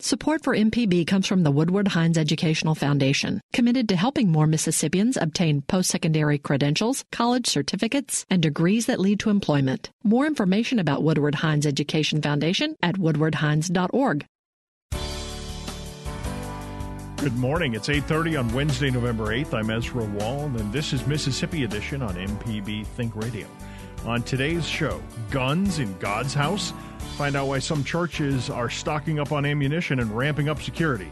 Support for MPB comes from the Woodward Hines Educational Foundation, committed to helping more Mississippians obtain post-secondary credentials, college certificates, and degrees that lead to employment. More information about Woodward Hines Education Foundation at woodwardhines.org. Good morning. It's 8:30 on Wednesday, November 8th. I'm Ezra Wall, and this is Mississippi Edition on MPB Think Radio. On today's show, guns in God's house. Find out why some churches are stocking up on ammunition and ramping up security.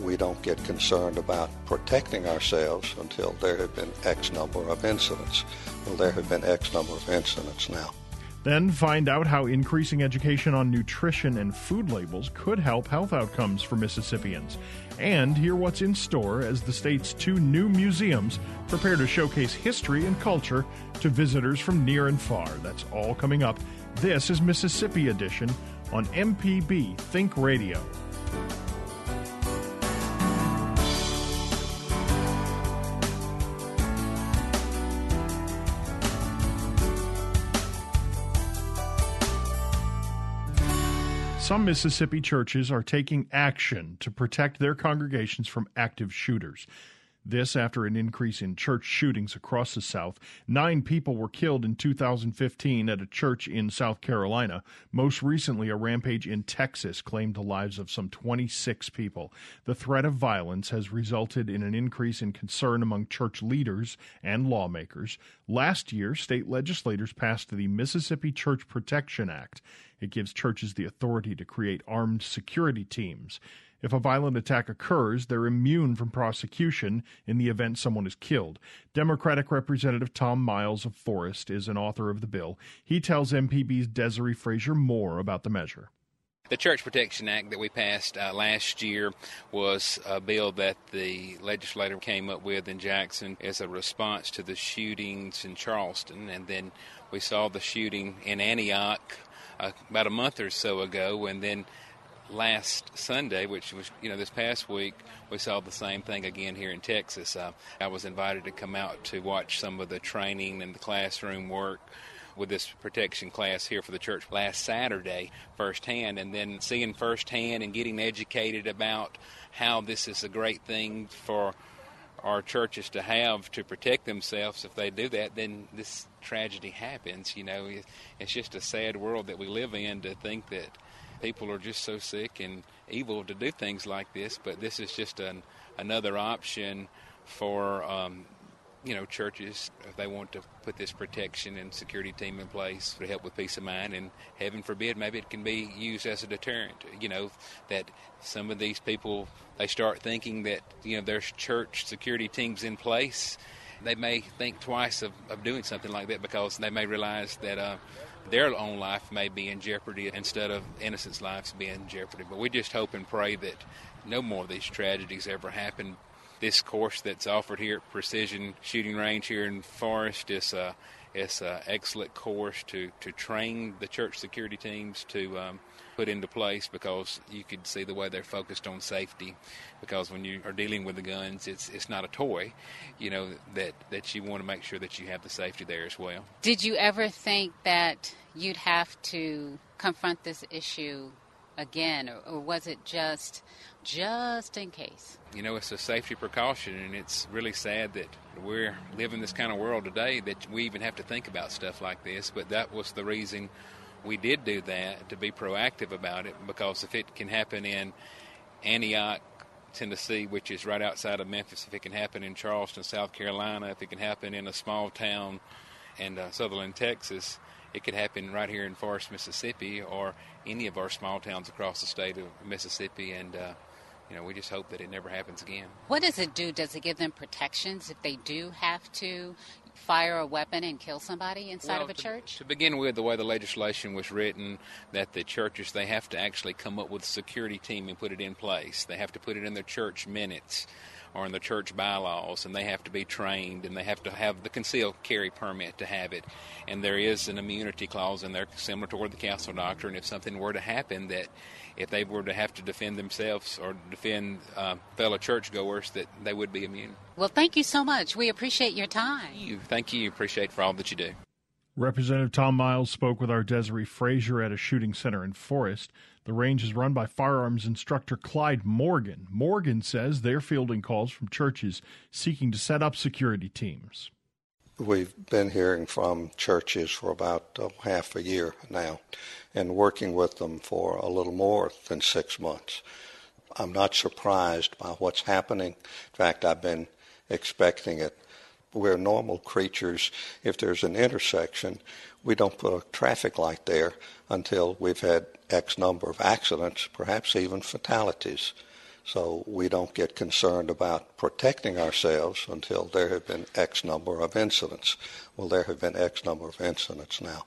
We don't get concerned about protecting ourselves until there have been X number of incidents. Well, there have been X number of incidents now. Then find out how increasing education on nutrition and food labels could help health outcomes for Mississippians. And hear what's in store as the state's two new museums prepare to showcase history and culture to visitors from near and far. That's all coming up. This is Mississippi Edition on MPB Think Radio. Some Mississippi churches are taking action to protect their congregations from active shooters. This after an increase in church shootings across the South. Nine people were killed in 2015 at a church in South Carolina. Most recently, a rampage in Texas claimed the lives of some 26 people. The threat of violence has resulted in an increase in concern among church leaders and lawmakers. Last year, state legislators passed the Mississippi Church Protection Act. It gives churches the authority to create armed security teams. If a violent attack occurs, they're immune from prosecution in the event someone is killed. Democratic Representative Tom Miles of Forest is an author of the bill. He tells MPB's Desare Frazier more about the measure. The Church Protection Act that we passed uh, last year was a bill that the legislator came up with in Jackson as a response to the shootings in Charleston. And then we saw the shooting in Antioch uh, about a month or so ago. And then last Sunday, which was you know this past week, we saw the same thing again here in Texas. Uh, I was invited to come out to watch some of the training and the classroom work with this protection class here for the church last Saturday firsthand, and then seeing firsthand and getting educated about how this is a great thing for our churches to have to protect themselves. If they do that, then this tragedy happens. You know, it's just a sad world that we live in to think that people are just so sick and evil to do things like this. But this is just an, another option for um, you know churches if they want to put this protection and security team in place to help with peace of mind. And heaven forbid, maybe it can be used as a deterrent. You know that some of these people they start thinking that you know there's church security teams in place. They may think twice of, of doing something like that because they may realize that uh, their own life may be in jeopardy instead of innocents' lives being in jeopardy. But we just hope and pray that no more of these tragedies ever happen. This course that's offered here at Precision Shooting Range here in Forest is a, it's an excellent course to, to train the church security teams to um, put into place because you could see the way they're focused on safety. Because when you are dealing with the guns, it's it's not a toy, you know that that you want to make sure that you have the safety there as well. Did you ever think that you'd have to confront this issue again, or, or was it just just in case? You know, it's a safety precaution, and it's really sad that we're living this kind of world today that we even have to think about stuff like this. But that was the reason we did do that to be proactive about it because if it can happen in Antioch, Tennessee, which is right outside of Memphis, if it can happen in Charleston, South Carolina, if it can happen in a small town in uh, Sutherland, Texas, it could happen right here in Forest, Mississippi, or any of our small towns across the state of Mississippi. And uh, you know, we just hope that it never happens again. What does it do? Does it give them protections if they do have to fire a weapon and kill somebody inside well, of a to, church? To begin with, the way the legislation was written, that the churches they have to actually come up with a security team and put it in place. They have to put it in their church minutes or in the church bylaws, and they have to be trained and they have to have the concealed carry permit to have it. And there is an immunity clause in there, similar to where the castle doctrine. If something were to happen, that if they were to have to defend themselves or defend uh, fellow churchgoers, that they would be immune. Well, thank you so much. We appreciate your time. Thank you. Thank you. Appreciate for all that you do. Representative Tom Miles spoke with our Desare Frazier at a shooting center in Forest. The range is run by firearms instructor Clyde Morgan. Morgan says they're fielding calls from churches seeking to set up security teams. We've been hearing from churches for about uh, half a year now and working with them for a little more than six months. I'm not surprised by what's happening. In fact, I've been expecting it we're normal creatures. If there's an intersection, we don't put a traffic light there until we've had X number of accidents, perhaps even fatalities. So we don't get concerned about protecting ourselves until there have been X number of incidents. Well, there have been X number of incidents now.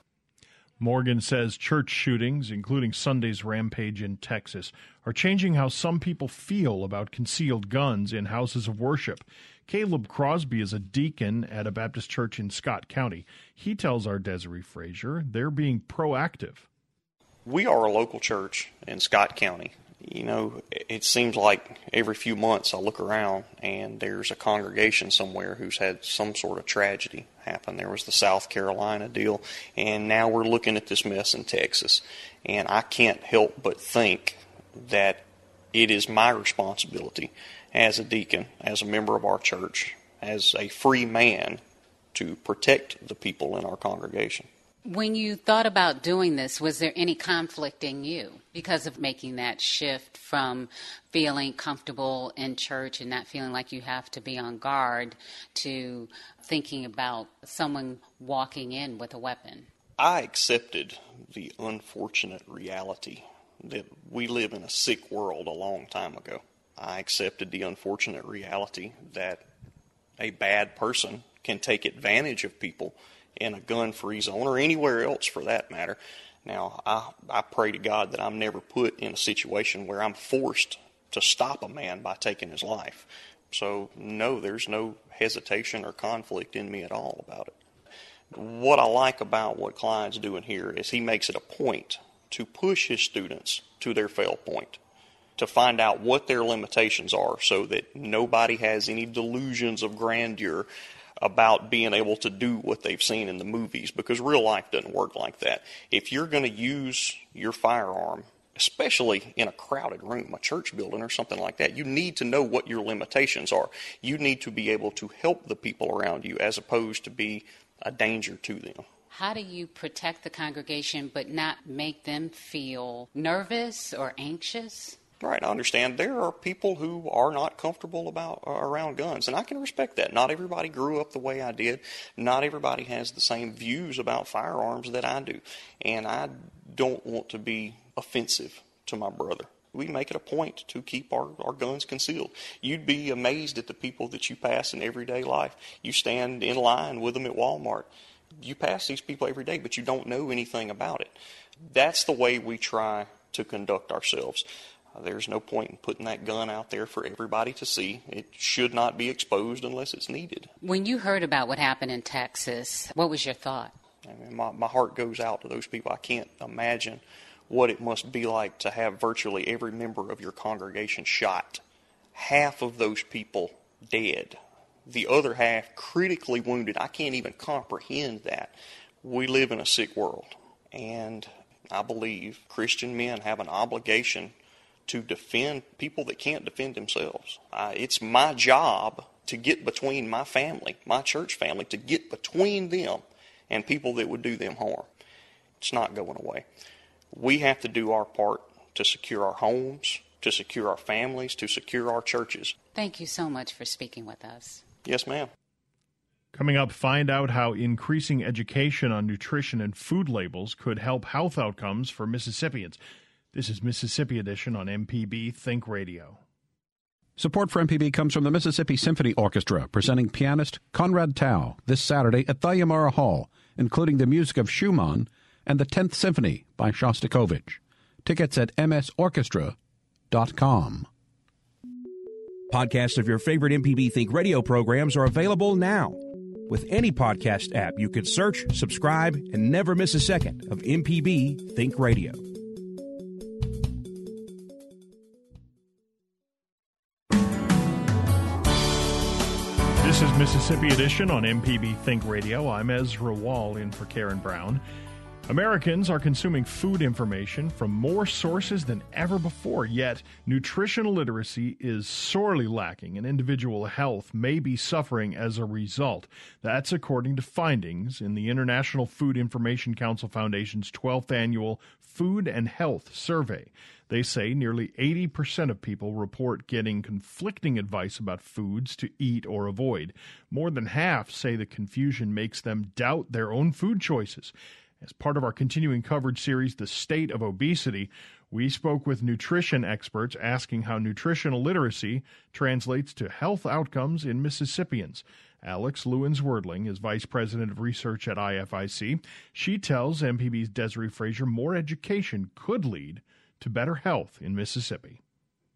Morgan says church shootings, including Sunday's rampage in Texas, are changing how some people feel about concealed guns in houses of worship. Caleb Crosby is a deacon at a Baptist church in Scott County. He tells our Desare Frazier they're being proactive. We are a local church in Scott County. You know, it seems like every few months I look around and there's a congregation somewhere who's had some sort of tragedy happen. There was the South Carolina deal, and now we're looking at this mess in Texas. And I can't help but think that it is my responsibility as a deacon, as a member of our church, as a free man to protect the people in our congregation. When you thought about doing this, was there any conflict in you because of making that shift from feeling comfortable in church and not feeling like you have to be on guard to thinking about someone walking in with a weapon? I accepted the unfortunate reality that we live in a sick world a long time ago. I accepted the unfortunate reality that a bad person can take advantage of people in a gun free zone or anywhere else for that matter. Now, I, I pray to God that I'm never put in a situation where I'm forced to stop a man by taking his life. So, no, there's no hesitation or conflict in me at all about it. What I like about what Clyde's doing here is he makes it a point to push his students to their fail point to find out what their limitations are so that nobody has any delusions of grandeur about being able to do what they've seen in the movies because real life doesn't work like that. If you're going to use your firearm, especially in a crowded room, a church building or something like that, you need to know what your limitations are. You need to be able to help the people around you as opposed to be a danger to them. How do you protect the congregation but not make them feel nervous or anxious? Right, I understand. There are people who are not comfortable about uh, around guns, and I can respect that. Not everybody grew up the way I did. Not everybody has the same views about firearms that I do, and I don't want to be offensive to my brother. We make it a point to keep our, our guns concealed. You'd be amazed at the people that you pass in everyday life. You stand in line with them at Walmart. You pass these people every day, but you don't know anything about it. That's the way we try to conduct ourselves. There's no point in putting that gun out there for everybody to see. It should not be exposed unless it's needed. When you heard about what happened in Texas, what was your thought? I mean, my, my heart goes out to those people. I can't imagine what it must be like to have virtually every member of your congregation shot, half of those people dead, the other half critically wounded. I can't even comprehend that. We live in a sick world, and I believe Christian men have an obligation to defend people that can't defend themselves. Uh, it's my job to get between my family, my church family, to get between them and people that would do them harm. It's not going away. We have to do our part to secure our homes, to secure our families, to secure our churches. Thank you so much for speaking with us. Yes, ma'am. Coming up, find out how increasing education on nutrition and food labels could help health outcomes for Mississippians. This is Mississippi Edition on MPB Think Radio. Support for MPB comes from the Mississippi Symphony Orchestra, presenting pianist Conrad Tao this Saturday at Thalia Mara Hall, including the music of Schumann and the 10th Symphony by Shostakovich. Tickets at msorchestra.com. Podcasts of your favorite MPB Think radio programs are available now. With any podcast app, you can search, subscribe, and never miss a second of MPB Think Radio. This is Mississippi Edition on MPB Think Radio. I'm Ezra Wall in for Karen Brown. Americans are consuming food information from more sources than ever before, yet nutritional literacy is sorely lacking and individual health may be suffering as a result. That's according to findings in the International Food Information Council Foundation's 12th annual Food and Health Survey. They say nearly 80% of people report getting conflicting advice about foods to eat or avoid. More than half say the confusion makes them doubt their own food choices. As part of our continuing coverage series, The State of Obesity, we spoke with nutrition experts asking how nutritional literacy translates to health outcomes in Mississippians. Alex Lewin-Zwerdling is Vice President of Research at IFIC. She tells MPB's Desare Frazier more education could lead to better health in Mississippi.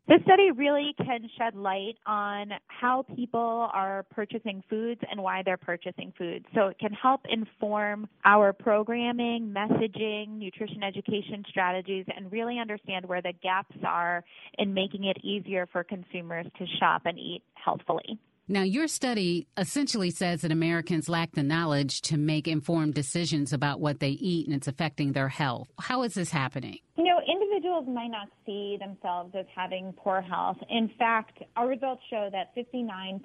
This study really can shed light on how people are purchasing foods and why they're purchasing foods. So it can help inform our programming, messaging, nutrition education strategies, and really understand where the gaps are in making it easier for consumers to shop and eat healthfully. Now, your study essentially says that Americans lack the knowledge to make informed decisions about what they eat and it's affecting their health. How is this happening? You know, individuals might not see themselves as having poor health. In fact, our results show that 59%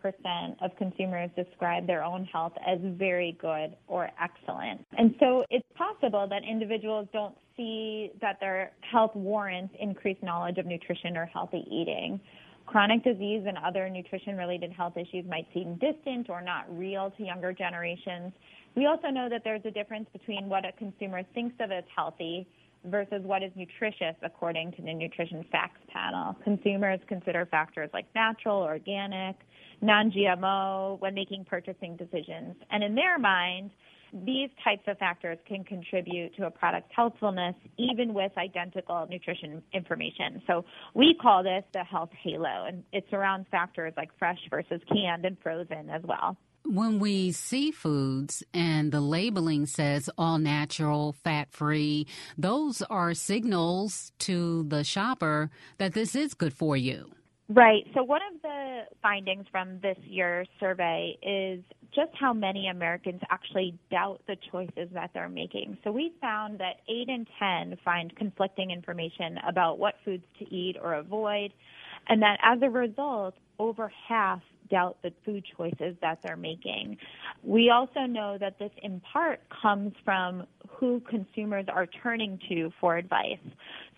of consumers describe their own health as very good or excellent. And so it's possible that individuals don't see that their health warrants increased knowledge of nutrition or healthy eating. Chronic disease and other nutrition related health issues might seem distant or not real to younger generations. We also know that there's a difference between what a consumer thinks of as healthy versus what is nutritious according to the nutrition facts panel. Consumers consider factors like natural, organic, non-GMO when making purchasing decisions. And in their mind, these types of factors can contribute to a product's healthfulness even with identical nutrition information. So we call this the health halo, and it surrounds factors like fresh versus canned and frozen as well. When we see foods and the labeling says all natural, fat free, those are signals to the shopper that this is good for you. Right. So, one of the findings from this year's survey is just how many Americans actually doubt the choices that they're making. So, we found that 8 in 10 find conflicting information about what foods to eat or avoid, and that as a result, over half doubt the food choices that they're making. We also know that this in part comes from who consumers are turning to for advice.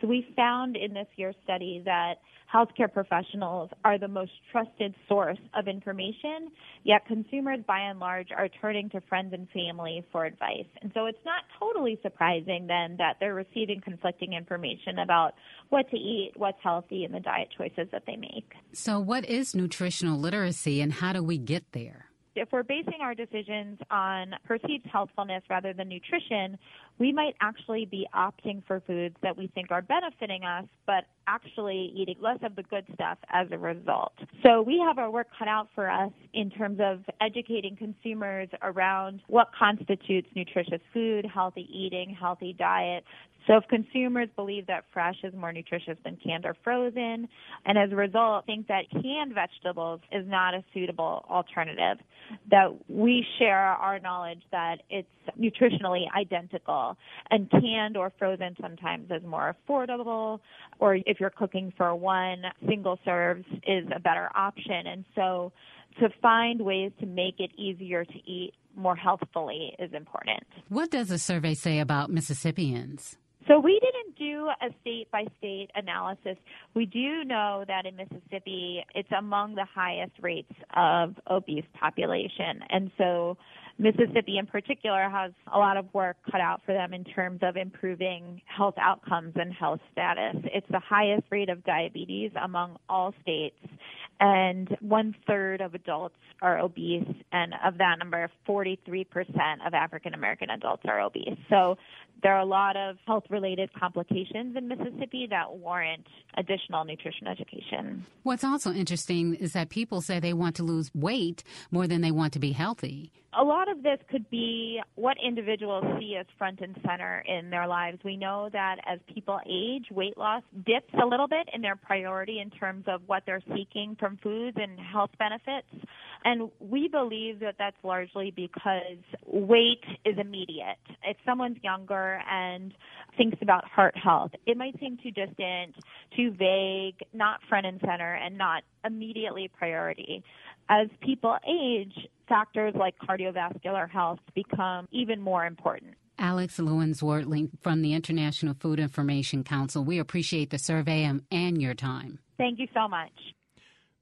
So we found in this year's study that healthcare professionals are the most trusted source of information, yet consumers by and large are turning to friends and family for advice. And so it's not totally surprising then that they're receiving conflicting information about what to eat, what's healthy, and the diet choices that they make. So, what is nutritional literacy and how do we get there? If we're basing our decisions on perceived healthfulness rather than nutrition, we might actually be opting for foods that we think are benefiting us, but actually eating less of the good stuff as a result. So we have our work cut out for us in terms of educating consumers around what constitutes nutritious food, healthy eating, healthy diet, so if consumers believe that fresh is more nutritious than canned or frozen, and as a result think that canned vegetables is not a suitable alternative, that we share our knowledge that it's nutritionally identical And canned or frozen sometimes is more affordable, or if you're cooking for one, single serves is a better option. And so to find ways to make it easier to eat more healthfully is important. What does the survey say about Mississippians? So we didn't do a state by state analysis. We do know that in Mississippi, it's among the highest rates of obese population. And so Mississippi in particular has a lot of work cut out for them in terms of improving health outcomes and health status. It's the highest rate of diabetes among all states and one third of adults are obese, and of that number, 43% of African American adults are obese. So there are a lot of health related complications in Mississippi that warrant additional nutrition education. What's also interesting is that people say they want to lose weight more than they want to be healthy. A lot of this could be what individuals see as front and center in their lives. We know that as people age, weight loss dips a little bit in their priority in terms of what they're seeking from foods and health benefits. And we believe that that's largely because weight is immediate. If someone's younger and thinks about heart health, it might seem too distant, too vague, not front and center, and not immediately priority. As people age, factors like cardiovascular health become even more important. Alex Lewin-Zwerdling from the International Food Information Council. We appreciate the survey and your time. Thank you so much.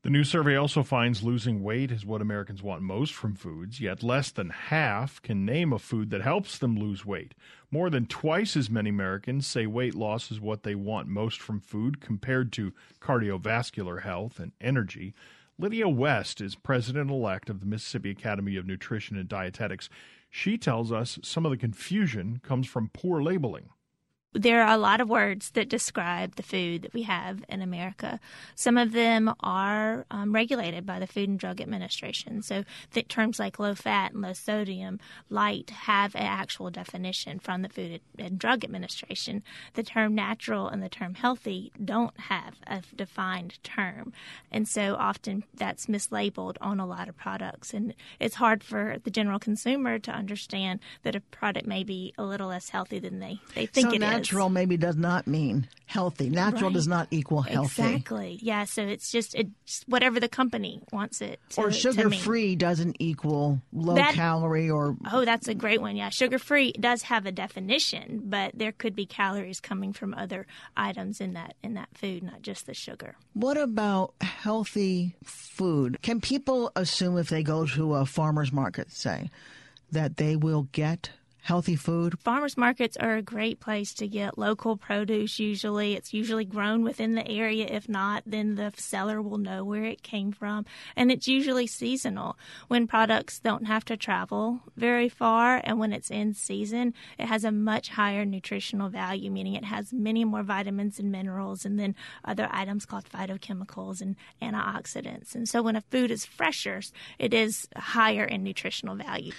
The new survey also finds losing weight is what Americans want most from foods, yet less than half can name a food that helps them lose weight. More than twice as many Americans say weight loss is what they want most from food compared to cardiovascular health and energy. Lydia West is president elect of the Mississippi Academy of Nutrition and Dietetics. She tells us some of the confusion comes from poor labeling there are a lot of words that describe the food that we have in America. Some of them are um, regulated by the Food and Drug Administration. So th- terms like low fat and low sodium, light have an actual definition from the Food and Drug Administration. The term natural and the term healthy don't have a defined term. And so often that's mislabeled on a lot of products. And it's hard for the general consumer to understand that a product may be a little less healthy than they, they think so it is natural maybe does not mean healthy. Natural right. does not equal healthy. Exactly. Yeah. So it's just it's whatever the company wants it. To, be. or sugar free doesn't equal low that, calorie or. Oh, that's a great one. Yeah, sugar free does have a definition, but there could be calories coming from other items in that in that food, not just the sugar. What about healthy food? Can people assume if they go to a farmer's market, say, that they will get healthy food? Farmers markets are a great place to get local produce usually. It's usually grown within the area. If not, then the seller will know where it came from. And it's usually seasonal. When products don't have to travel very far and when it's in season, it has a much higher nutritional value, meaning it has many more vitamins and minerals and then other items called phytochemicals and antioxidants. And so when a food is fresher, it is higher in nutritional value.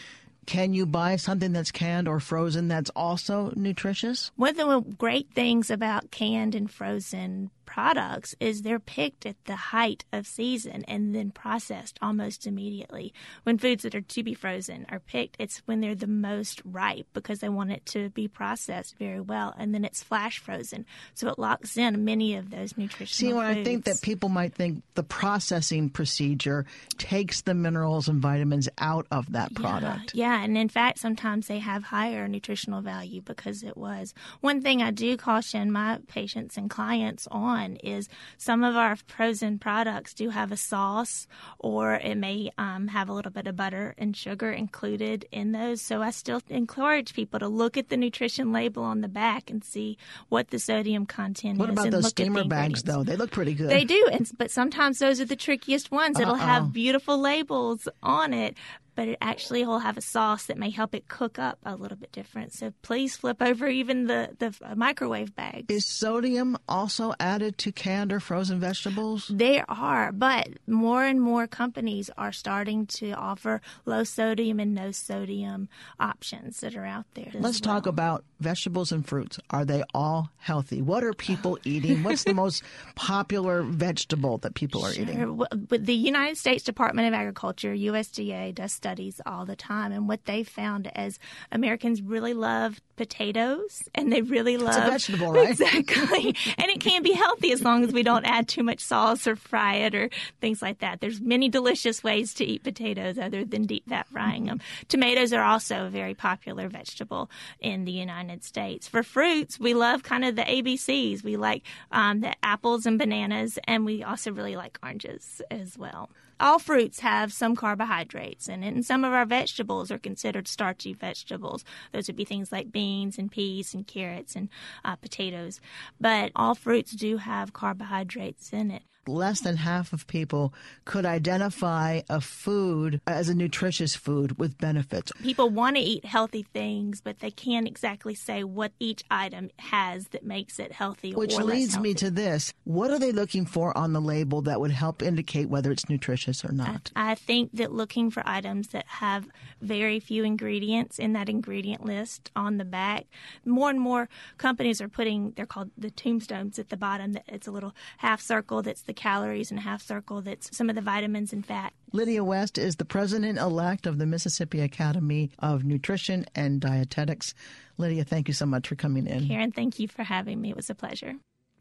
Can you buy something that's canned or frozen that's also nutritious? One of the great things about canned and frozen products is they're picked at the height of season and then processed almost immediately. When foods that are to be frozen are picked, it's when they're the most ripe because they want it to be processed very well, and then it's flash frozen, so it locks in many of those nutritional. See, when foods. I think that people might think the processing procedure takes the minerals and vitamins out of that product. Yeah, yeah, and in fact, sometimes they have higher nutritional value because it was. One thing I do caution my patients and clients on is some of our frozen products do have a sauce or it may um, have a little bit of butter and sugar included in those. So I still encourage people to look at the nutrition label on the back and see what the sodium content what is. What about those steamer bags, though? They look pretty good. They do, and, but sometimes those are the trickiest ones. It'll Uh-oh. have beautiful labels on it, but it actually will have a sauce that may help it cook up a little bit different. So please flip over even the, the microwave bags. Is sodium also added to canned or frozen vegetables? There are, but more and more companies are starting to offer low sodium and no sodium options that are out there. Let's well. talk about vegetables and fruits. Are they all healthy? What are people eating? What's the most popular vegetable that people are sure. eating? The United States Department of Agriculture, USDA, does studies all the time, and what they found is Americans really love potatoes, and they really love it's a vegetable, right? Exactly, and it can be healthy as long as we don't add too much sauce or fry it or things like that. There's many delicious ways to eat potatoes other than deep fat frying them. Tomatoes are also a very popular vegetable in the United States. For fruits, we love kind of the ABCs. We like um, the apples and bananas, and we also really like oranges as well all fruits have some carbohydrates in it, and some of our vegetables are considered starchy vegetables. Those would be things like beans and peas and carrots and uh, potatoes. But all fruits do have carbohydrates in it less than half of people could identify a food as a nutritious food with benefits. People want to eat healthy things, but they can't exactly say what each item has that makes it healthy Which leads me to this. What are they looking for on the label that would help indicate whether it's nutritious or not? I, I think that looking for items that have very few ingredients in that ingredient list on the back, more and more companies are putting, they're called the tombstones at the bottom. It's a little half circle that's the calories and a half circle that's some of the vitamins and fat. Lydia West is the president elect of the Mississippi Academy of Nutrition and Dietetics. Lydia, thank you so much for coming in. Karen, thank you for having me. It was a pleasure.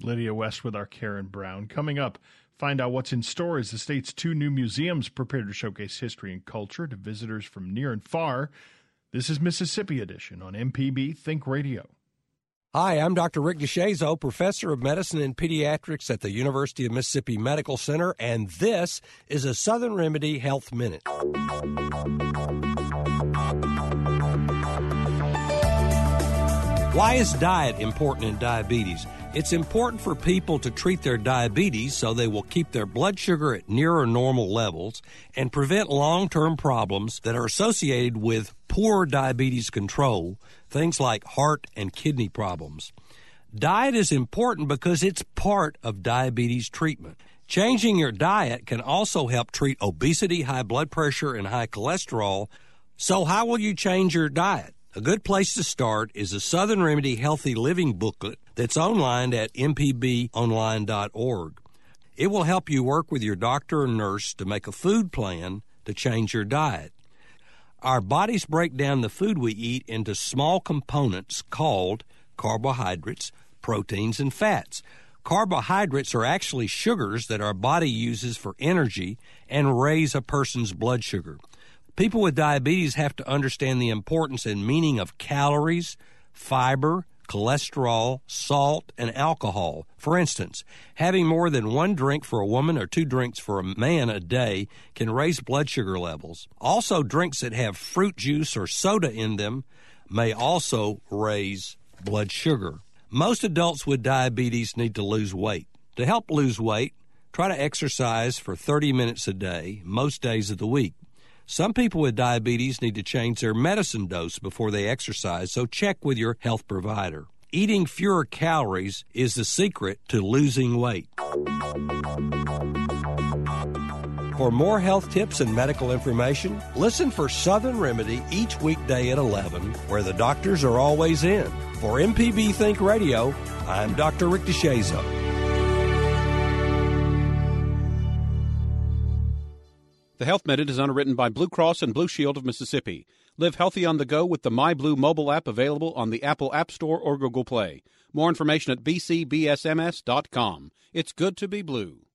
Lydia West with our Karen Brown. Coming up, find out what's in store as the state's two new museums prepare to showcase history and culture to visitors from near and far. This is Mississippi Edition on MPB Think Radio. Hi, I'm Dr. Rick DeShazo, professor of medicine and pediatrics at the University of Mississippi Medical Center, and this is a Southern Remedy Health Minute. Why is diet important in diabetes? It's important for people to treat their diabetes so they will keep their blood sugar at near normal levels and prevent long term problems that are associated with poor diabetes control, things like heart and kidney problems. Diet is important because it's part of diabetes treatment. Changing your diet can also help treat obesity, high blood pressure, and high cholesterol. So, how will you change your diet? A good place to start is a Southern Remedy Healthy Living booklet that's online at mpbonline.org. It will help you work with your doctor or nurse to make a food plan to change your diet. Our bodies break down the food we eat into small components called carbohydrates, proteins, and fats. Carbohydrates are actually sugars that our body uses for energy and raise a person's blood sugar. People with diabetes have to understand the importance and meaning of calories, fiber, cholesterol, salt, and alcohol. For instance, having more than one drink for a woman or two drinks for a man a day can raise blood sugar levels. Also, drinks that have fruit juice or soda in them may also raise blood sugar. Most adults with diabetes need to lose weight. To help lose weight, try to exercise for 30 minutes a day, most days of the week. Some people with diabetes need to change their medicine dose before they exercise, so check with your health provider. Eating fewer calories is the secret to losing weight. For more health tips and medical information, listen for Southern Remedy each weekday at 11, where the doctors are always in. For MPB Think Radio, I'm Dr. Rick DeShazo. The Health Minute is underwritten by Blue Cross and Blue Shield of Mississippi. Live healthy on the go with the MyBlue mobile app available on the Apple App Store or Google Play. More information at bcbsms.com. It's good to be blue.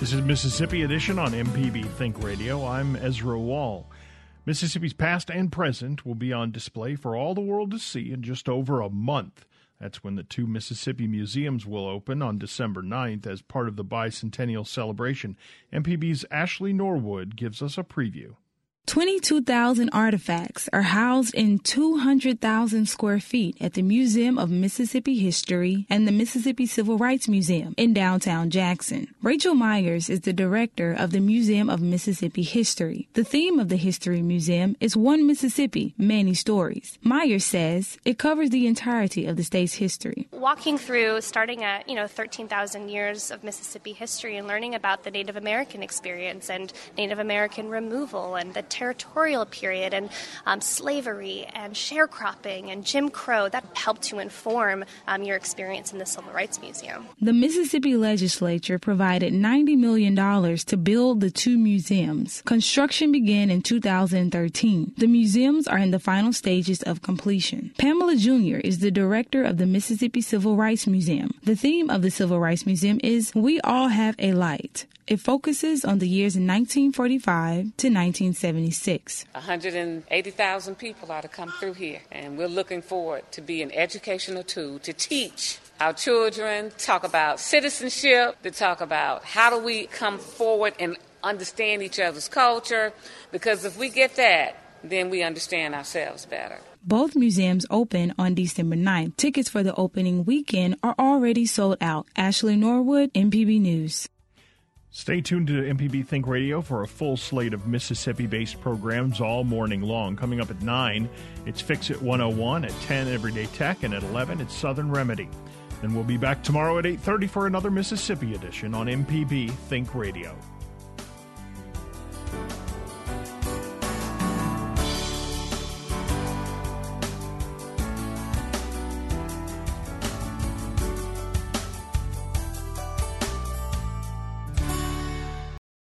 This is Mississippi Edition on MPB Think Radio. I'm Ezra Wall. Mississippi's past and present will be on display for all the world to see in just over a month. That's when the two Mississippi museums will open on December 9th as part of the bicentennial celebration. MPB's Ashley Norwood gives us a preview. 22,000 artifacts are housed in 200,000 square feet at the Museum of Mississippi History and the Mississippi Civil Rights Museum in downtown Jackson. Rachel Myers is the director of the Museum of Mississippi History. The theme of the History Museum is One Mississippi, Many Stories. Myers says it covers the entirety of the state's history. Walking through, starting at, you know, 13,000 years of Mississippi history and learning about the Native American experience and Native American removal and the territorial period and um, slavery and sharecropping and Jim Crow that helped to inform um, your experience in the Civil Rights Museum. The Mississippi legislature provided $90 million to build the two museums. Construction began in 2013. The museums are in the final stages of completion. Pamela Junior is the director of the Mississippi Civil Rights Museum. The theme of the Civil Rights Museum is We All Have a Light. It focuses on the years 1945 to 1976. 180,000 people are to come through here, and we're looking forward to be an educational tool to teach our children, talk about citizenship, to talk about how do we come forward and understand each other's culture, because if we get that, then we understand ourselves better. Both museums open on December 9th. Tickets for the opening weekend are already sold out. Ashley Norwood, MPB News. Stay tuned to MPB Think Radio for a full slate of Mississippi based programs all morning long. Coming up at 9, it's Fix It 101, at 10, Everyday Tech, and at 11, it's Southern Remedy. And we'll be back tomorrow at 8.30 for another Mississippi edition on MPB Think Radio.